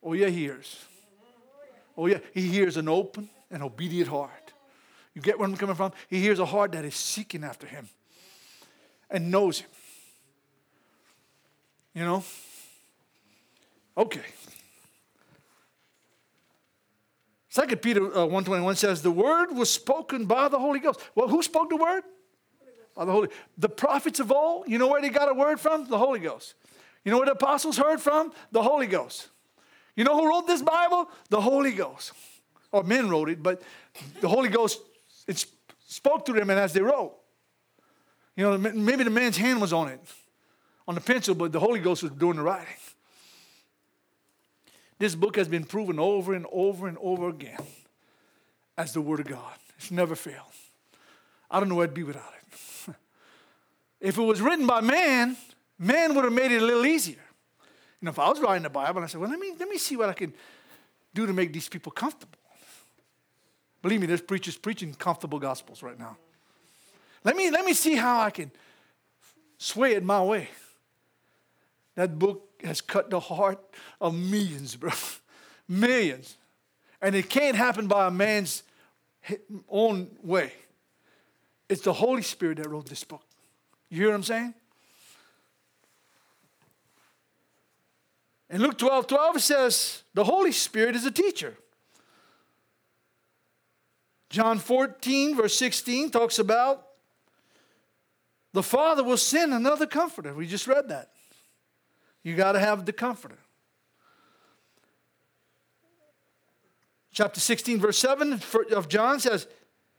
Oh, yeah, he hears. Oh, yeah, he hears an open and obedient heart. You get where I'm coming from? He hears a heart that is seeking after him and knows him. You know? Okay. Second Peter uh, 121 says, the word was spoken by the Holy Ghost. Well, who spoke the word? By the Holy. The prophets of old, you know where they got a word from? The Holy Ghost. You know where the apostles heard from? The Holy Ghost. You know who wrote this Bible? The Holy Ghost. Or men wrote it, but the Holy Ghost it spoke to them and as they wrote. You know, maybe the man's hand was on it, on the pencil, but the Holy Ghost was doing the writing. This book has been proven over and over and over again as the Word of God. It's never failed. I don't know where I'd be without it. if it was written by man, Man would have made it a little easier. You know, if I was writing the Bible, I said, well, let me, let me see what I can do to make these people comfortable. Believe me, there's preachers preaching comfortable gospels right now. Let me, let me see how I can sway it my way. That book has cut the heart of millions, bro. millions. And it can't happen by a man's own way. It's the Holy Spirit that wrote this book. You hear what I'm saying? In Luke 12 12, it says, The Holy Spirit is a teacher. John 14, verse 16, talks about the Father will send another comforter. We just read that. You got to have the comforter. Chapter 16, verse 7 of John says,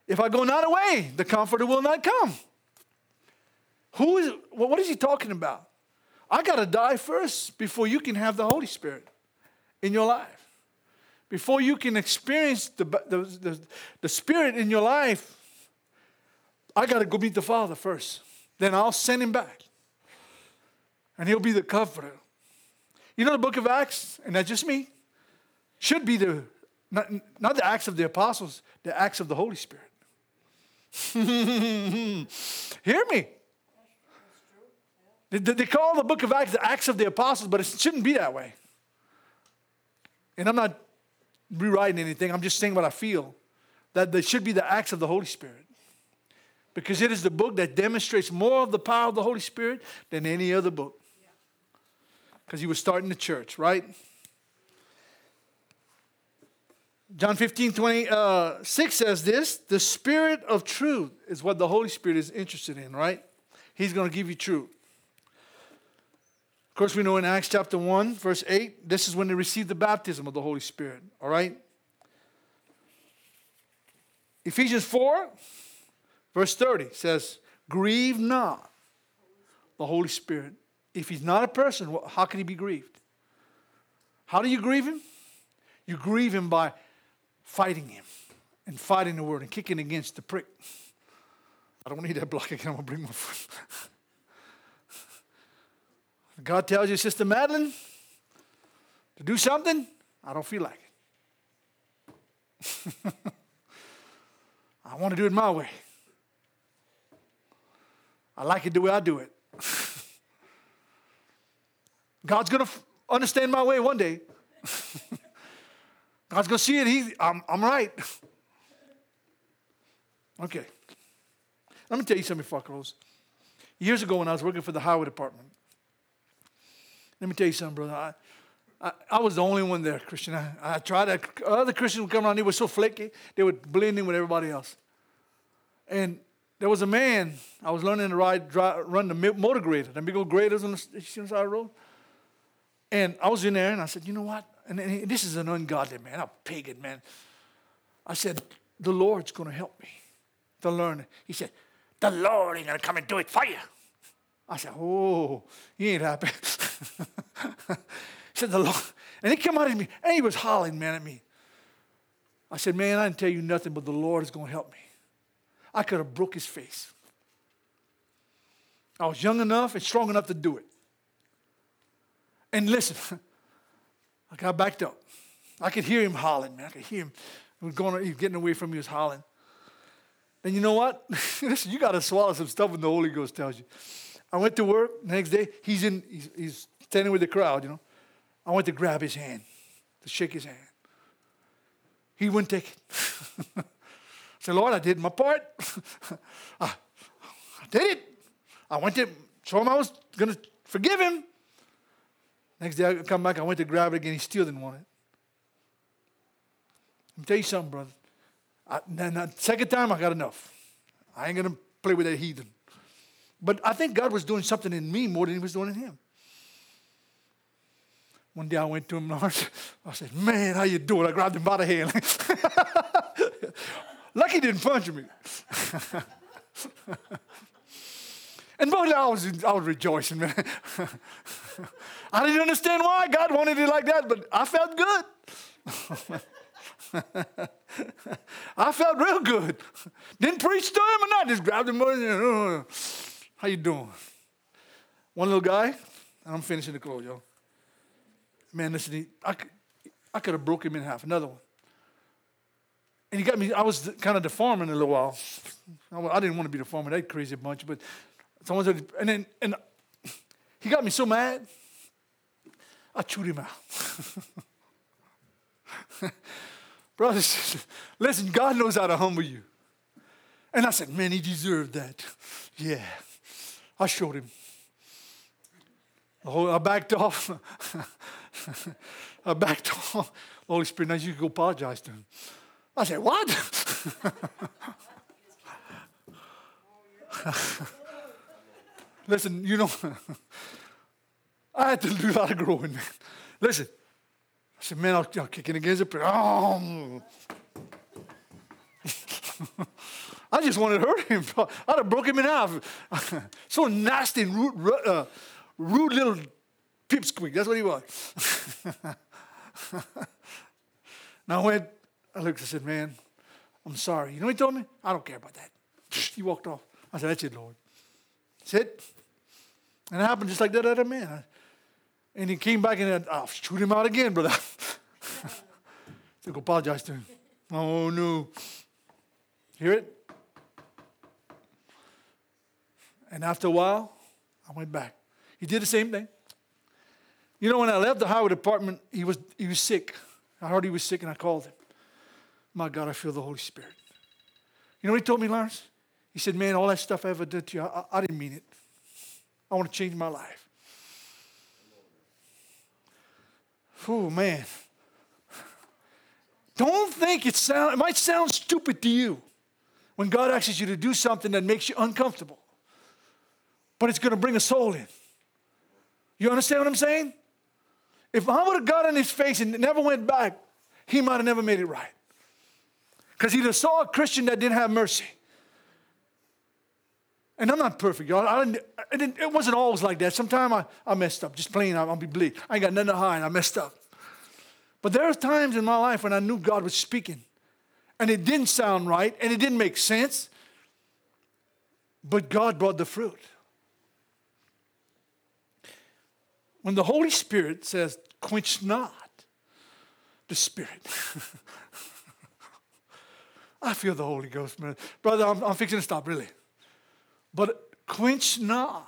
If I go not away, the comforter will not come. Who is, what is he talking about? I got to die first before you can have the Holy Spirit in your life. Before you can experience the, the, the, the Spirit in your life, I got to go meet the Father first. Then I'll send him back. And he'll be the comforter. You know the book of Acts, and that's just me, should be the, not, not the Acts of the apostles, the Acts of the Holy Spirit. Hear me. They, they call the book of Acts the Acts of the Apostles, but it shouldn't be that way. And I'm not rewriting anything, I'm just saying what I feel. That they should be the Acts of the Holy Spirit. Because it is the book that demonstrates more of the power of the Holy Spirit than any other book. Because he was starting the church, right? John 15, 26 uh, says this the Spirit of truth is what the Holy Spirit is interested in, right? He's going to give you truth. Of course, we know in Acts chapter 1, verse 8, this is when they received the baptism of the Holy Spirit. All right? Ephesians 4, verse 30 says, Grieve not the Holy Spirit. If he's not a person, how can he be grieved? How do you grieve him? You grieve him by fighting him and fighting the word and kicking against the prick. I don't need that block again. I'm going to bring my foot. God tells you, Sister Madeline, to do something, I don't feel like it. I want to do it my way. I like it the way I do it. God's going to f- understand my way one day. God's going to see it. He, I'm, I'm right. okay. Let me tell you something fuckers. Years ago, when I was working for the highway department, let me tell you something, brother. I, I, I was the only one there, Christian. I, I tried to, other Christians would come around, they were so flaky, they would blend in with everybody else. And there was a man, I was learning to ride, drive, run the motor grader, the big old graders on the, side of the road. And I was in there and I said, you know what? And, this is an ungodly man, a pagan man. I said, the Lord's going to help me to learn. He said, the Lord ain't going to come and do it for you. I said, oh, he ain't happy. he said, the Lord. And he came out at me, and he was hollering, man, at me. I said, man, I didn't tell you nothing, but the Lord is going to help me. I could have broke his face. I was young enough and strong enough to do it. And listen, I got backed up. I could hear him hollering, man. I could hear him. He was, going, he was getting away from me, he was hollering. And you know what? listen, you got to swallow some stuff when the Holy Ghost tells you. I went to work the next day. He's in. He's, he's standing with the crowd. You know. I went to grab his hand, to shake his hand. He wouldn't take it. I said, Lord, I did my part. I, I did it. I went to show him I was going to forgive him. Next day I come back, I went to grab it again. He still didn't want it. Let me tell you something, brother. I, then the second time, I got enough. I ain't to play with that heathen. But I think God was doing something in me more than he was doing in him. One day I went to him, I said, man, how you doing? I grabbed him by the hand. Lucky didn't punch me. and boy, I was, I was rejoicing, man. I didn't understand why God wanted it like that, but I felt good. I felt real good. Didn't preach to him or not, just grabbed him. How you doing? One little guy, and I'm finishing the clothes, yo. Man, listen, he, I, could, I could have broke him in half. Another one. And he got me, I was kind of deforming a little while. I didn't want to be deforming that crazy bunch, but someone said, and then, and he got me so mad, I chewed him out. Brothers, listen, God knows how to humble you. And I said, man, he deserved that. Yeah. I showed him. Oh, I backed off. I backed off. Holy Spirit, now you go apologize to him. I said, What? Listen, you know, I had to do a lot of growing, man. Listen, I said, Man, I'll, I'll kick it against the oh. I just wanted to hurt him. I'd have broke him in half. so nasty and rude, uh, rude little pipsqueak. That's what he was. now, I went, I looked, I said, Man, I'm sorry. You know what he told me? I don't care about that. He walked off. I said, That's it, Lord. That's it. And it happened just like that other man. And he came back and I'll shoot him out again, brother. go apologize to him. Oh, no. Hear it? And after a while, I went back. He did the same thing. You know, when I left the highway department, he was, he was sick. I heard he was sick and I called him. My God, I feel the Holy Spirit. You know what he told me, Lawrence? He said, Man, all that stuff I ever did to you, I, I didn't mean it. I want to change my life. Oh, man. Don't think it sound it might sound stupid to you when God asks you to do something that makes you uncomfortable. But it's going to bring a soul in. You understand what I'm saying? If I would have got in his face and never went back, he might have never made it right. Because he just saw a Christian that didn't have mercy. And I'm not perfect, y'all. I I didn't, it wasn't always like that. Sometimes I, I messed up, just plain, I'll be bleed. I ain't got nothing to hide, I messed up. But there are times in my life when I knew God was speaking, and it didn't sound right, and it didn't make sense, but God brought the fruit. When the Holy Spirit says, quench not the Spirit. I feel the Holy Ghost, man. Brother, I'm, I'm fixing to stop, really. But quench not.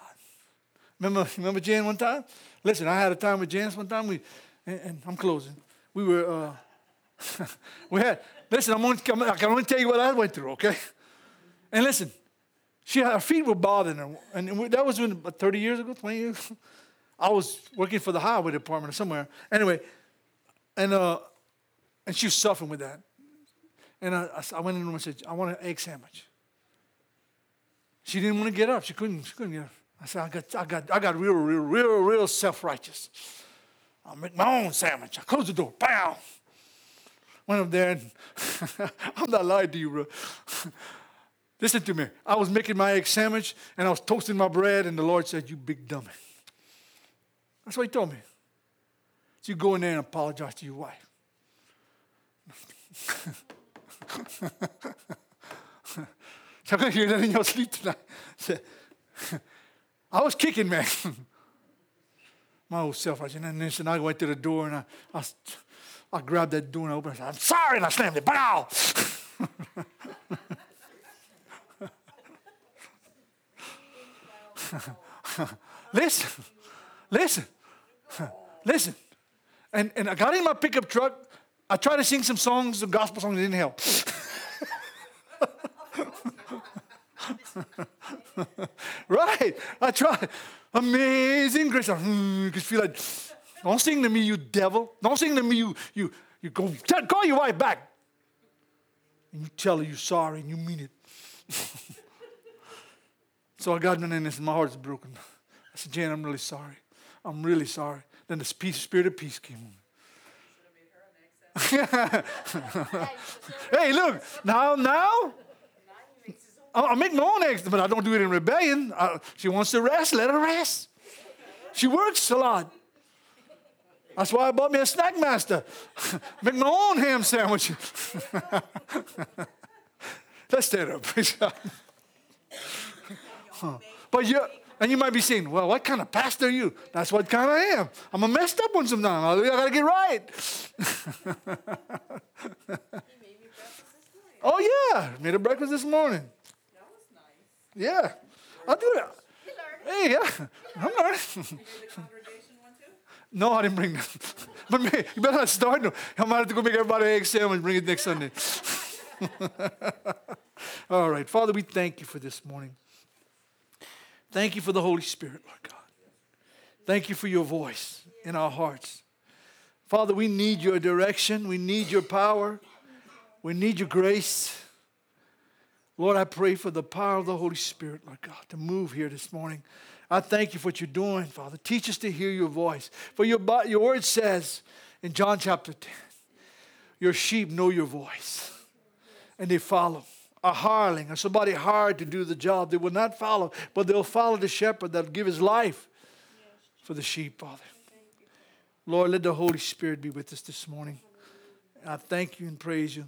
Remember, remember Jan one time? Listen, I had a time with Janice one time. We, and, and I'm closing. We were, uh, we had, listen, I'm only, I can only tell you what I went through, okay? And listen, she her feet were bothering her. And that was when, about 30 years ago, 20 years I was working for the highway department or somewhere. Anyway, and, uh, and she was suffering with that. And I, I went in the room and said, I want an egg sandwich. She didn't want to get up. She couldn't, she couldn't get up. I said, I got, I got, I got real, real, real, real self-righteous. I'll make my own sandwich. I closed the door. Bam! Went up there and I'm not lying to you, bro. Listen to me. I was making my egg sandwich and I was toasting my bread, and the Lord said, You big dummy. That's what he told me. So you go in there and apologize to your wife. that in your sleep tonight. I was kicking, man. My old self. I said, and then I went to the door and I, I, I grabbed that door and I opened it. I said, I'm sorry. And I slammed it. Bow. listen, listen, listen. And, and I got in my pickup truck. I tried to sing some songs, some gospel songs, it didn't help. right. I tried. Amazing grace. I just feel like, don't sing to me, you devil. Don't sing to me, you, you, you go, tell, call your wife back. And you tell her you're sorry and you mean it. so I got in this and my heart's broken. I said, Jan, I'm really sorry. I'm really sorry. Then the peace, spirit of peace came on. hey, look, now, now, I'll make my own eggs, but I don't do it in rebellion. I, she wants to rest, let her rest. She works a lot. That's why I bought me a snack master. make my own ham sandwich. Let's stand up. huh. But you, And you might be saying, well, what kind of pastor are you? That's what kind I am. I'm a messed up one sometimes. I got to get right. oh, yeah. Made a breakfast this morning. That was nice. Yeah. I'll do it. Hey, yeah. I'm learning. You gave the congregation one too? No, I didn't bring them. But man, you better not start. No. I might have to go make everybody an egg sandwich and bring it next Sunday. All right. Father, we thank you for this morning. Thank you for the Holy Spirit, Lord God. Thank you for your voice in our hearts. Father, we need your direction. We need your power. We need your grace. Lord, I pray for the power of the Holy Spirit, Lord God, to move here this morning. I thank you for what you're doing, Father. Teach us to hear your voice. For your, your word says in John chapter 10, your sheep know your voice and they follow. A hireling or somebody hired to do the job, they will not follow, but they'll follow the shepherd that'll give his life for the sheep, Father. Lord, let the Holy Spirit be with us this morning. I thank you and praise you.